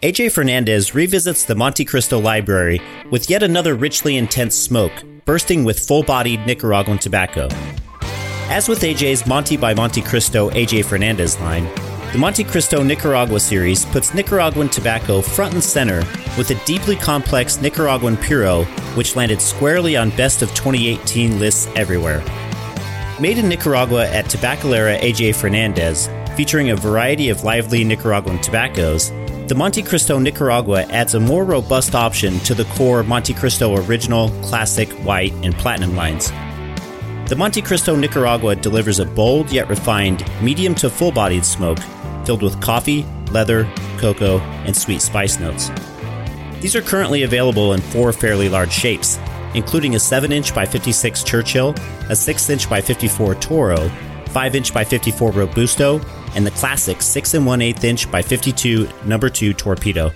AJ Fernandez revisits the Montecristo Library with yet another richly intense smoke, bursting with full bodied Nicaraguan tobacco. As with AJ's Monte by Montecristo AJ Fernandez line, the Montecristo Nicaragua series puts Nicaraguan tobacco front and center with a deeply complex Nicaraguan Puro, which landed squarely on Best of 2018 lists everywhere. Made in Nicaragua at Tabacalera AJ Fernandez, featuring a variety of lively Nicaraguan tobaccos, the Montecristo Nicaragua adds a more robust option to the core Montecristo Original, Classic, White, and Platinum lines. The Montecristo Nicaragua delivers a bold yet refined, medium to full bodied smoke filled with coffee, leather, cocoa, and sweet spice notes. These are currently available in four fairly large shapes, including a 7 inch by 56 Churchill, a 6 inch by 54 Toro, 5 inch by 54 Robusto, and the classic 6 and 1 8 inch by 52 number 2 Torpedo.